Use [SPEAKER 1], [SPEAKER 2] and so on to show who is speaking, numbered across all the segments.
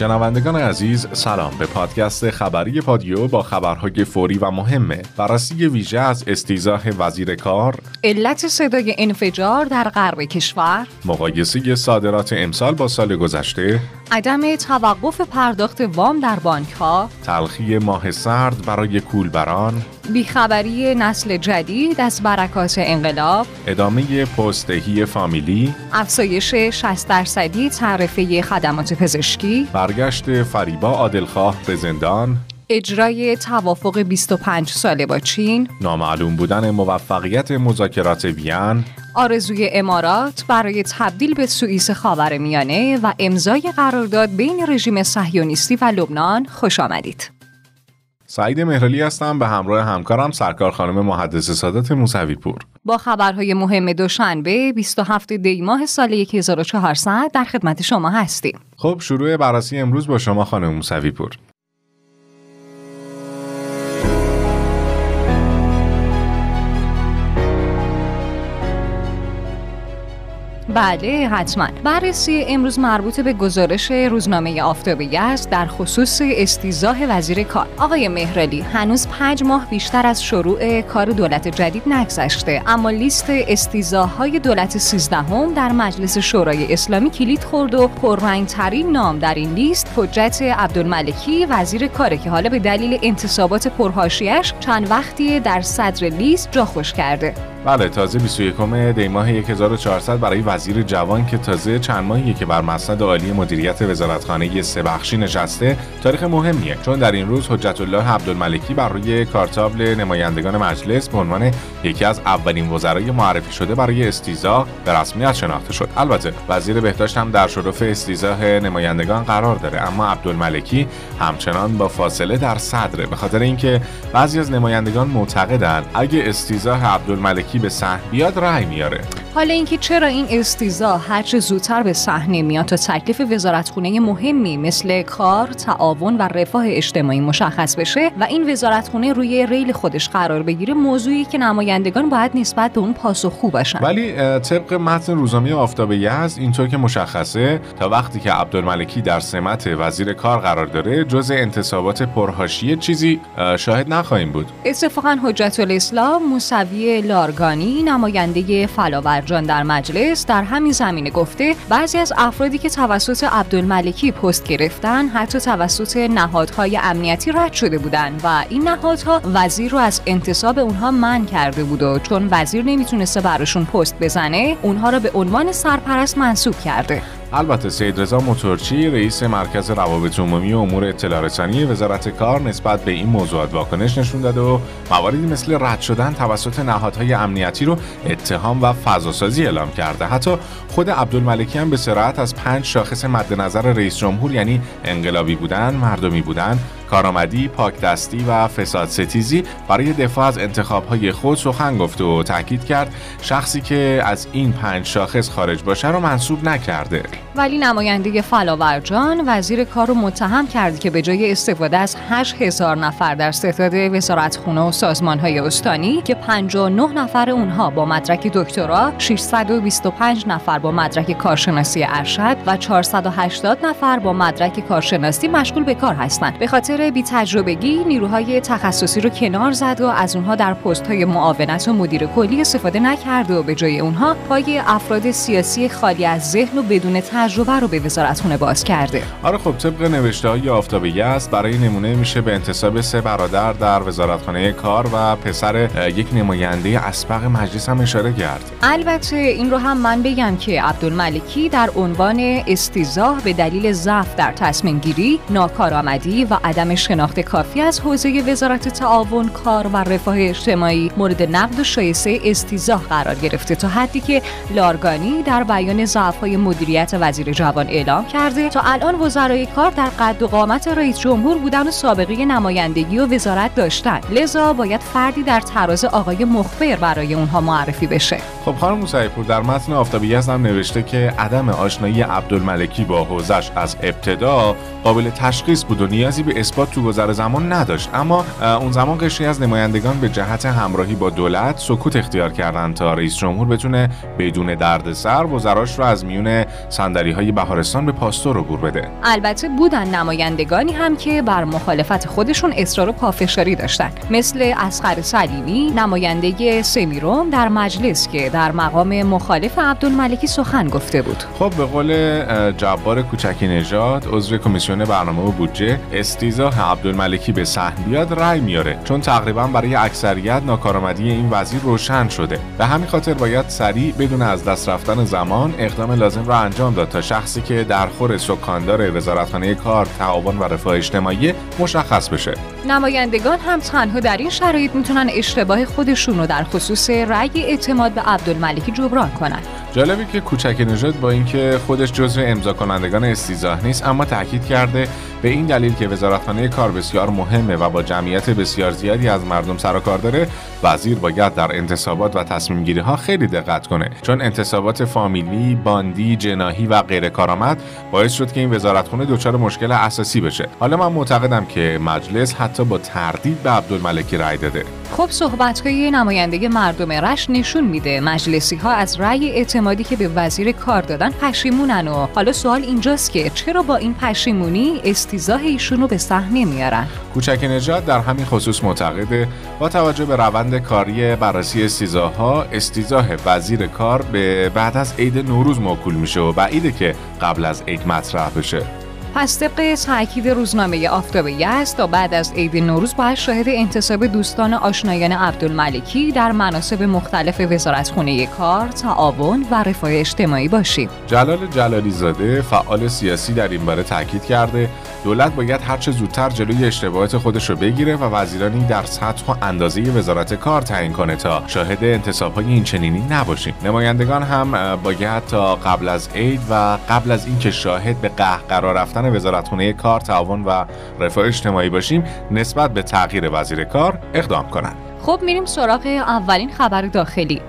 [SPEAKER 1] شنوندگان عزیز سلام. به پادکست خبری پادیو با خبرهای فوری و مهمه بررسی ویژه از استیزاه وزیر کار
[SPEAKER 2] علت صدای انفجار در غرب کشور.
[SPEAKER 1] مقایسه صادرات امسال با سال گذشته
[SPEAKER 2] عدم توقف پرداخت وام در بانک ها
[SPEAKER 1] تلخی ماه سرد برای کولبران.
[SPEAKER 2] بیخبری نسل جدید از برکات انقلاب.
[SPEAKER 1] ادامه پستهی فامیلی.
[SPEAKER 2] افزایش 60 درصدی تعرفه خدمات پزشکی.
[SPEAKER 1] برگشت فریبا عادلخواه به زندان.
[SPEAKER 2] اجرای توافق 25 ساله با چین.
[SPEAKER 1] نامعلوم بودن موفقیت مذاکرات وین.
[SPEAKER 2] آرزوی امارات برای تبدیل به سوئیس خاورمیانه و امضای قرارداد بین رژیم صهیونیستی و لبنان خوش آمدید.
[SPEAKER 1] سعید مهرالی هستم به همراه همکارم سرکار خانم محدث سادات موسوی پور
[SPEAKER 2] با خبرهای مهم دوشنبه 27 دی ماه سال 1400 در خدمت شما هستیم.
[SPEAKER 1] خب شروع بررسی امروز با شما خانم موسوی پور
[SPEAKER 2] بله حتما. بررسی امروز مربوط به گزارش روزنامه آفتاب یزد در خصوص استیزاه وزیر کار. آقای مهرالی هنوز پنج ماه بیشتر از شروع کار دولت جدید نگذشته اما لیست استیزاهای دولت سیزدهم در مجلس شورای اسلامی کلید خورد و پررنگترین نام در این لیست حجت عبدالملکی وزیر کاره که حالا به دلیل انتصابات پرهاشیش چند وقتی در صدر لیست جا خوش کرده.
[SPEAKER 1] بله تازه 21 دی ماه 1400 برای وزیر جوان که تازه چند ماهیه که بر مسند عالی مدیریت وزارتخانه سه بخشی نشسته تاریخ مهمیه. چون در این روز حجت الله عبدالملکی بر روی کارتابل نمایندگان مجلس به عنوان یکی از اولین وزرای معرفی شده برای استیزا به رسمیت شناخته شد. البته وزیر بهداشت هم در شرف استیزاه نمایندگان قرار داره اما عبدالملکی همچنان با فاصله در صدره. به خاطر اینکه بعضی از نمایندگان معتقدند اگه استیزاه عبدالملکی به صحن بیاد رأی میاره.
[SPEAKER 2] حالا اینکه چرا این استیزا هرچه زودتر به صحنه میاد تا تکلیف وزارتخونه مهمی مثل کار، تعاون و رفاه اجتماعی مشخص بشه و این وزارتخونه روی ریل خودش قرار بگیره موضوعی که نمایندگان باید نسبت به اون پاسخگو باشن.
[SPEAKER 1] ولی طبق متن روزنامه آفتاب یزد اینطور که مشخصه تا وقتی که عبدالملکی در سمت وزیر کار قرار داره جز انتصابات پرهاشیه چیزی شاهد نخواهیم بود.
[SPEAKER 2] اتفاقا حجت الاسلام موسوی لارگانی نماینده فلاورجان در مجلس در همین زمینه گفته بعضی از افرادی که توسط عبدالملکی پست گرفتن حتی توسط نهادهای امنیتی رد شده بودند و این نهادها وزیر رو از انتصاب اونها من کرده بود و چون وزیر نمی‌تونسته براشون پست بزنه اونها را به عنوان سرپرست منصوب کرده.
[SPEAKER 1] البته سید رضا موتورچی رئیس مرکز روابط عمومی و امور اطلاع رسانی وزارت کار نسبت به این موضوعات واکنش نشون داده و مواردی مثل رد شدن توسط نهادهای امنیتی رو اتهام و فضاسازی اعلام کرده. حتی خود عبدالملکی هم به سراحت از پنج شاخص مد نظر رئیس جمهور یعنی انقلابی بودن مردمی بودن کارآمدی، پاکدستی و فساد ستیزی برای دفاع از انتخابهای خود سخن گفته و تاکید کرد شخصی که از این پنج شاخص خارج باشه رو منصوب نکرده.
[SPEAKER 2] ولی نماینده فلاورجان وزیر کار رو متهم کرد که به جای استفاده از 8000 نفر در ستاد وزارتخونه و سازمانهای استانی که 59 نفر اونها با مدرک دکترا، 625 نفر با مدرک کارشناسی ارشد و 480 نفر با مدرک کارشناسی مشغول به کار هستند. به خاطر بی تجربگی نیروهای تخصصی رو کنار زد و از اونها در پست های معاونت و مدیر کلی استفاده نکرد و به جای اونها پای افراد سیاسی خالی از ذهن و بدون تجربه رو به وزارتخونه باز کرده.
[SPEAKER 1] آره خب طبق نوشته های آفتاب یزد برای نمونه میشه به انتصاب سه برادر در وزارتخانه کار و پسر یک نماینده اسبق مجلس هم اشاره کرد.
[SPEAKER 2] البته این رو هم من بگم که عبدالملکی در عنوان استیزاه به دلیل ضعف در تصمیم گیری، ناکارآمدی و عدم شناخت کافی از حوزه وزارت تعاون کار و رفاه اجتماعی مورد نقد و شایسته استیزاه قرار گرفته تا حدی که لارگانی در بیان ضعف‌های مدیریت وزیر جوان اعلام کرده تا الان وزرای کار در قد و قامت رئیس جمهور بودن و سابقه نمایندگی و وزارت داشتن. لذا باید فردی در تراز آقای مخبر برای اونها معرفی بشه.
[SPEAKER 1] خب خانم موسیپور در متن آفتابی هم نوشته که عدم آشنایی عبدالملکی با حوزش از ابتدا قابل تشخیص بود و نیازی به اثبات اثبات تو گذر زمان نداشت. اما اون زمان قشری از نمایندگان به جهت همراهی با دولت سکوت اختیار کردند تا رئیس جمهور بتونه بدون دردسر وزراش رو از میون صندلی های بهارستان به پاستور عبور بده.
[SPEAKER 2] البته بودن نمایندگانی هم که بر مخالفت خودشون اصرار و پافشاری داشتن. مثل اسقر سلیمی نماینده سمیروم در مجلس که در مقام مخالف عبدالملکی سخن گفته بود.
[SPEAKER 1] خب به قول جبار کوچکی نژاد عضو کمیسیون برنامه و بودجه استیزاه عبدالملکی به صحن بیاد رأی میاره. چون تقریبا برای اکثریت ناکارآمدی این وزیر روشن شده. به همین خاطر باید سریع بدون از دست رفتن زمان اقدام لازم را انجام داد تا شخصی که در خور سکاندار وزارتخانه کار تعاون و رفاه اجتماعی مشخص بشه.
[SPEAKER 2] نمایندگان هم تنها در این شرایط می‌تونن اشتباه خودشون رو در خصوص رأی اعتماد به عبدالملکی جبران کنن.
[SPEAKER 1] جالبی که کوچک نژاد با اینکه خودش جزو امضا کنندگان استیزاه نیست اما تاکید کرده به این دلیل که وزارتخانه کار بسیار مهمه و با جمعیت بسیار زیادی از مردم سر و کار داره وزیر باید در انتصابات و تصمیم گیری ها خیلی دقت کنه چون انتصابات فامیلی، باندی، جناهی و غیر کارآمد باعث شد که این وزارتخانه دچار مشکل اساسی بشه. حالا من معتقدم که مجلس حتی با تردید به عبدالملکی رأی داده.
[SPEAKER 2] خب صحبت های نماینده مردم رش نشون میده. مجلسی ها از رأی اعتمادی که به وزیر کار دادن پشیمونن و حالا سوال اینجاست که چرا با این پشیمونی استیزاه ایشونو به صحنه میارن؟
[SPEAKER 1] کوچک نجات در همین خصوص معتقده با توجه به روند کاری بررسی استیزاه ها استیزاه وزیر کار به بعد از عید نوروز موکول میشه و بعیده که قبل از عید مطرح بشه.
[SPEAKER 2] پس طبق تاکید روزنامه آفتاب است تا بعد از عید نوروز باید شاهد انتصاب دوستان آشنایان عبدالملکی در مناسب مختلف وزارتخونه کار، تعاون و رفاه اجتماعی باشیم.
[SPEAKER 1] جلال جلالی زاده فعال سیاسی در این باره تاکید کرده دولت باید هرچه زودتر جلوی اشتباهات خودش رو بگیره و وزیرانی در سطح و اندازه وزارت کار تعیین کنه تا شاهد انتصاب های این چنینی نباشیم. نمایندگان هم باید تا قبل از عید و قبل از اینکه شاهد به قهقرا رفتن رفتن وزارتخونه کار تعاون و رفاه اجتماعی باشیم نسبت به تغییر وزیر کار اقدام کنند.
[SPEAKER 2] خب میریم سراغ اولین خبر داخلی.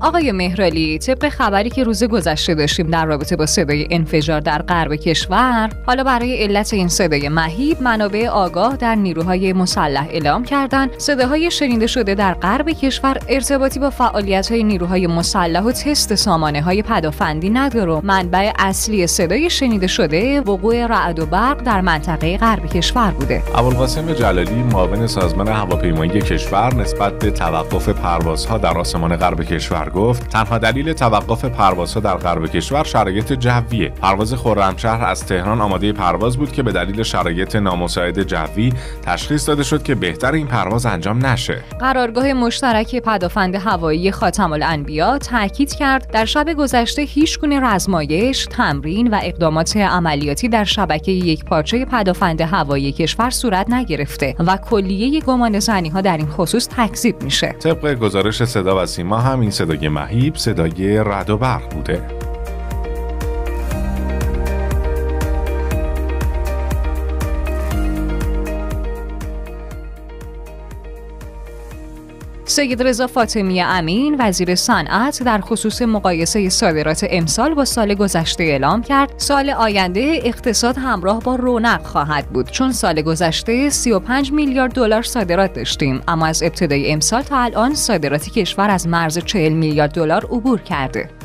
[SPEAKER 2] آقای مهرالی طبق خبری که روز گذشته داشتیم در رابطه با صدای انفجار در غرب کشور حالا برای علت این صدای مهیب منابع آگاه در نیروهای مسلح اعلام کردند. صداهای شنیده شده در غرب کشور ارتباطی با فعالیت های نیروهای مسلح و تست سامانه های پدافندی نداره. منبع اصلی صدای شنیده شده وقوع رعد و برق در منطقه غرب کشور بوده.
[SPEAKER 1] ابوالقاسم جلالی معاون سازمان هواپیمایی کشور نسبت به توقف پروازها در آسمان غرب کشور گفت تنها دلیل توقف پروازها در غرب کشور شرایط جویه. پرواز خرمشهر از تهران آماده پرواز بود که به دلیل شرایط نامساعد جوی تشخیص داده شد که بهتر این پرواز انجام نشه.
[SPEAKER 2] قرارگاه مشترک پدافند هوایی خاتم الانبیا تاکید کرد در شب گذشته هیچ گونه رزمایش تمرین و اقدامات عملیاتی در شبکه یک پارچه پدافند هوایی کشور صورت نگرفته و کلیه گمان زنی ها در این خصوص تکذیب میشه.
[SPEAKER 1] طبق گزارش صدا و سیما هم این صدای مهیب صدای رد و برق بوده.
[SPEAKER 2] سید رضا فاطمی امین وزیر صنعت در خصوص مقایسه صادرات امسال با سال گذشته اعلام کرد سال آینده اقتصاد همراه با رونق خواهد بود. چون سال گذشته 35 میلیارد دلار صادرات داشتیم اما از ابتدای امسال تا الان صادرات کشور از مرز 40 میلیارد دلار عبور کرده.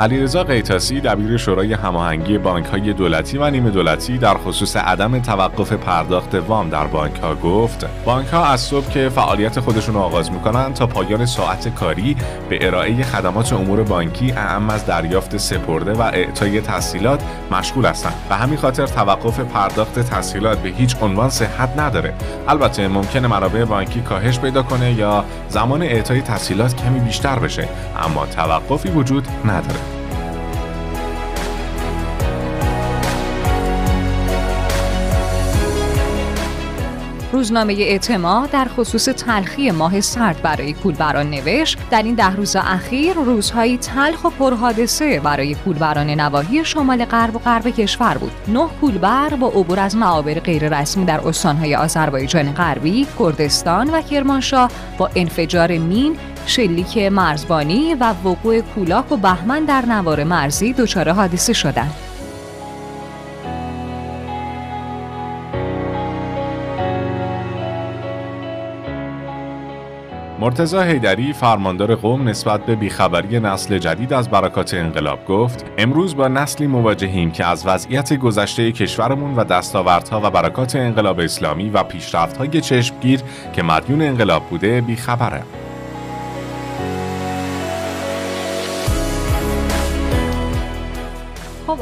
[SPEAKER 1] علیرضا قیتاسی دبیر شورای هماهنگی بانک های دولتی و نیمه دولتی در خصوص عدم توقف پرداخت وام در بانک ها گفت بانک ها از صبح که فعالیت خودشون رو آغاز می‌کنن تا پایان ساعت کاری به ارائه خدمات امور بانکی اعم از دریافت سپرده و اعطای تسهیلات مشغول هستند و همین خاطر توقف پرداخت تسهیلات به هیچ عنوان صحت نداره. البته ممکنه منابع بانکی کاهش پیدا کنه یا زمان اعطای تسهیلات کمی بیشتر بشه اما توقفی وجود نداره.
[SPEAKER 2] روزنامه اعتماد در خصوص تلخی ماه سرد برای پولبران نوشت. در این ده روز اخیر روزهایی تلخ و پرحادثه برای پولبران نواحی شمال غرب و غرب کشور بود. نه پولبر با عبور از معابر غیررسمی در استانهای آذربایجان غربی کردستان و کرمانشاه با انفجار مین شلیک مرزبانی و وقوع کولاک و بهمن در نوار مرزی دچار حادثه شدند.
[SPEAKER 1] مرتزا هیدری فرماندار قوم نسبت به بیخبری نسل جدید از برکات انقلاب گفت امروز با نسلی مواجهیم که از وضعیت گذشته کشورمون و دستاوردها و برکات انقلاب اسلامی و پیشرفت‌های چشمگیر که مدیون انقلاب بوده بیخبره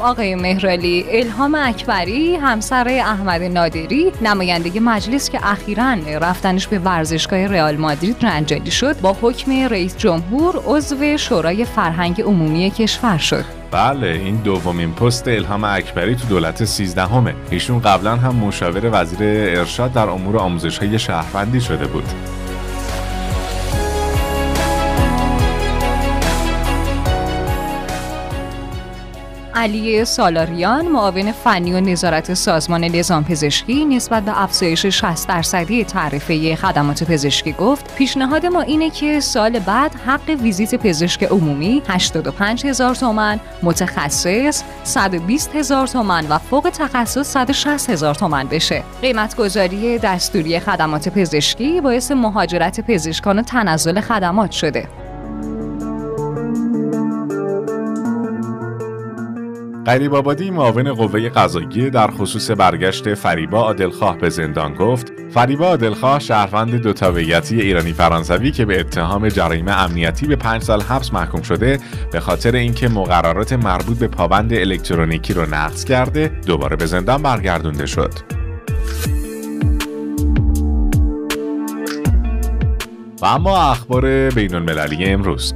[SPEAKER 2] آقای مهرالی الهام اکبری همسر احمد نادری نماینده مجلس که اخیرا رفتنش به ورزشگاه رئال مادرید رنجالی شد. با حکم رئیس جمهور عضو شورای فرهنگ عمومی کشور شد.
[SPEAKER 1] بله این دومین پست الهام اکبری تو دولت سیزدهمه. ایشون قبلا هم مشاور وزیر ارشاد در امور آموزش های شهروندی شده بود.
[SPEAKER 2] علی سالاریان معاون فنی و نظارت سازمان نظام پزشکی نسبت به افزایش 60 درصدی تعرفه خدمات پزشکی گفت پیشنهاد ما اینه که سال بعد حق ویزیت پزشک عمومی 85 هزار تومن متخصص 120 هزار تومن و فوق تخصص 160 هزار تومن بشه. قیمت گذاری دستوری خدمات پزشکی باعث مهاجرت پزشکان و تنزل خدمات شده.
[SPEAKER 1] قریب آبادی معاون قوه قضاییه در خصوص برگشت فریبا عادلخواه به زندان گفت فریبا عادلخواه شهروند دو تابعیتی ایرانی فرانسوی که به اتهام جرایم امنیتی به پنج سال حبس محکوم شده به خاطر اینکه مقررات مربوط به پابند الکترونیکی رو نقض کرده دوباره به زندان برگردونده شد. و اما اخبار بین المللی امروز.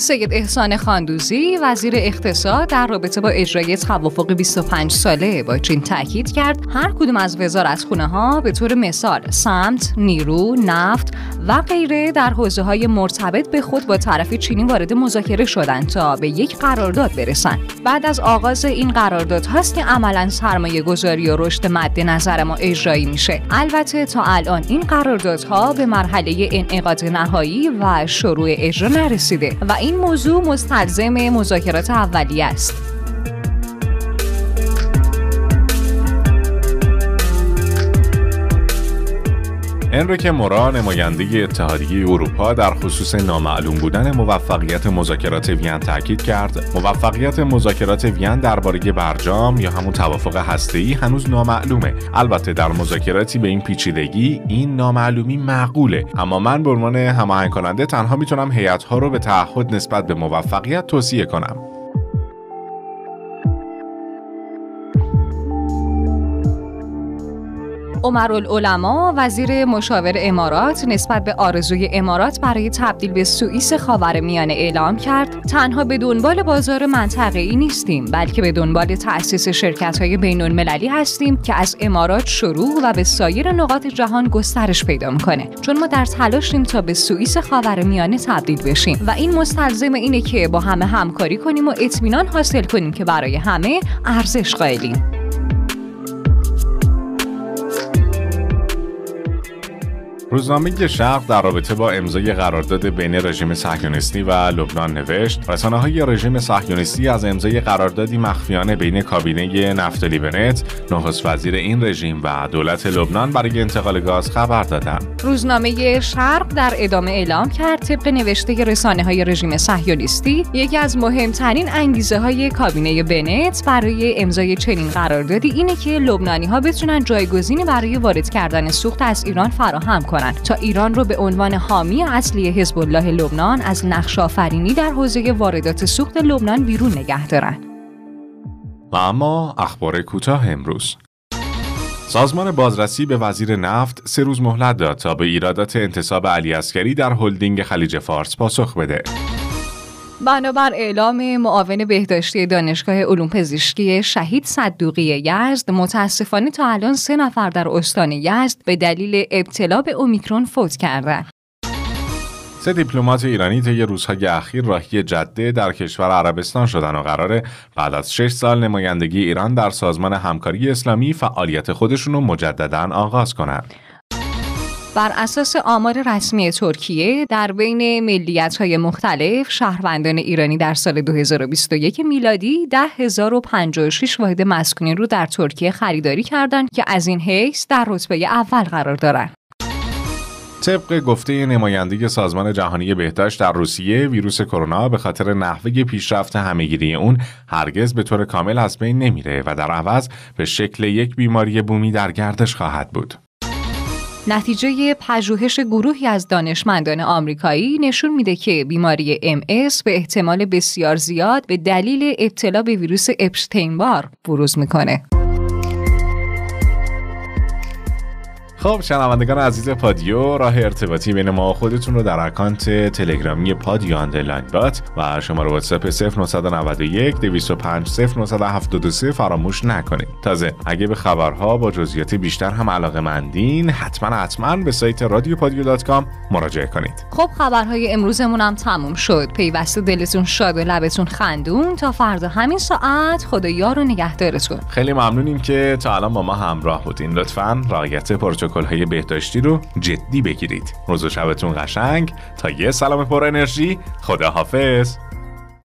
[SPEAKER 2] سید احسان خاندوزی وزیر اقتصاد در رابطه با اجرای توافق 25 ساله با چین تاکید کرد هر کدوم از وزارتخونه ها به طور مثال سمت، نیرو، نفت و غیره در حوزه های مرتبط به خود با طرف چینی وارد مذاکره شدند تا به یک قرارداد برسند. بعد از آغاز این قرارداد هاست که عملا سرمایه گذاری و رشد مد نظر ما اجرایی میشه. البته تا الان این قراردادها به مرحله انعقاد نهایی و شروع اجرا نرسیده و این موضوع مستلزم مذاکرات اولیه است.
[SPEAKER 1] انریک مورا نماینده اتحادیه اروپا در خصوص نامعلوم بودن موفقیت مذاکرات وین تاکید کرد. موفقیت مذاکرات وین درباره برجام یا همون توافق هسته‌ای هنوز نامعلومه. البته در مذاکراتی به این پیچیدگی این نامعلومی معقوله. اما من به عنوان هماهنگ کننده تنها می‌تونم هیئت‌ها رو به تعهد نسبت به موفقیت توصیه کنم.
[SPEAKER 2] عمرالعلما وزیر مشاور امارات نسبت به آرزوی امارات برای تبدیل به سوئیس میانه اعلام کرد تنها به دنبال بازار ای نیستیم بلکه به دنبال تأسیس بین المللی هستیم که از امارات شروع و به سایر نقاط جهان گسترش پیدا می‌کنه. چون ما در تلاشیم تا به سوئیس میانه تبدیل بشیم. و این مستلزم اینه که با همه همکاری کنیم و اطمینان حاصل کنیم که برای همه ارزش قائلیم.
[SPEAKER 1] روزنامه شرق در رابطه با امضای قرارداد بین رژیم صهیونیستی و لبنان نوشت رسانه های رژیم صهیونیستی از امضای قراردادی مخفیانه بین کابینه نفتالی بنت نخست وزیر این رژیم و دولت لبنان برای انتقال گاز خبر دادند.
[SPEAKER 2] روزنامه شرق در ادامه اعلام کرد طبق نوشته رسانه های رژیم صهیونیستی یکی از مهمترین انگیزه های کابینه بنت برای امضای چنین قراردادی اینه که لبنانی ها بتونن جایگزینی برای وارد کردن سوخت از ایران فراهم کنند تا ایران رو به عنوان حامی اصلی حزب الله لبنان از نقش آفرینی در حوزه واردات سوخت لبنان بیرون نگه دارند.
[SPEAKER 1] و اما اخبار کوتاه امروز سازمان بازرسی به وزیر نفت سه روز مهلت داد تا به ایرادات انتصاب علی اسکری در هلدینگ خلیج فارس پاسخ بده.
[SPEAKER 2] بنابر اعلام معاون بهداشتی دانشگاه علوم پزشکی شهید صدوقی یزد متاسفانه تا الان سه نفر در استان یزد به دلیل ابتلا به اومیکرون فوت کردند.
[SPEAKER 1] سه دیپلمات ایرانی طی روزهای اخیر راهی جده در کشور عربستان شدن و قراره بعد از شش سال نمایندگی ایران در سازمان همکاری اسلامی فعالیت خودشون رو مجددا آغاز کنند.
[SPEAKER 2] بر اساس آمار رسمی ترکیه در بین ملیت های مختلف شهروندان ایرانی در سال 2021 میلادی 10056 واحد مسکونی رو در ترکیه خریداری کردند که از این حیث در رتبه اول قرار دارند.
[SPEAKER 1] طبق گفته نماینده سازمان جهانی بهداشت در روسیه ویروس کرونا به خاطر نحوه پیشرفت همهگیری اون هرگز به طور کامل از بین نمیره و در عوض به شکل یک بیماری بومی در گردش خواهد بود.
[SPEAKER 2] نتیجه پژوهش گروهی از دانشمندان آمریکایی نشون میده که بیماری MS به احتمال بسیار زیاد به دلیل ابتلا به ویروس اپشتین بار بروز می‌کنه.
[SPEAKER 1] خب شنوندگان عزیز پادیو راه ارتباطی بین ما و خودتون رو در اکانت تلگرامی پادیو underline bot و شماره واتساپ 0991 205 0973 فراموش نکنید. تازه اگه به خبرها با جزئیات بیشتر هم علاقه مندین حتما حتما به سایت رادیو پادیو dot com مراجعه کنید.
[SPEAKER 2] خب خبرهای امروزمون هم تموم شد. پیوسته دلتون شاد و لبتون خندون تا فردا همین ساعت. خدا یار و نگهدارتون.
[SPEAKER 1] خیلی ممنونیم که تا الان با ما همراه بودین. لطفا رعایت پروتکل های بهداشتی رو جدی بگیرید. روز و شبتون قشنگ. تا یه سلام پر انرژی. خداحافظ.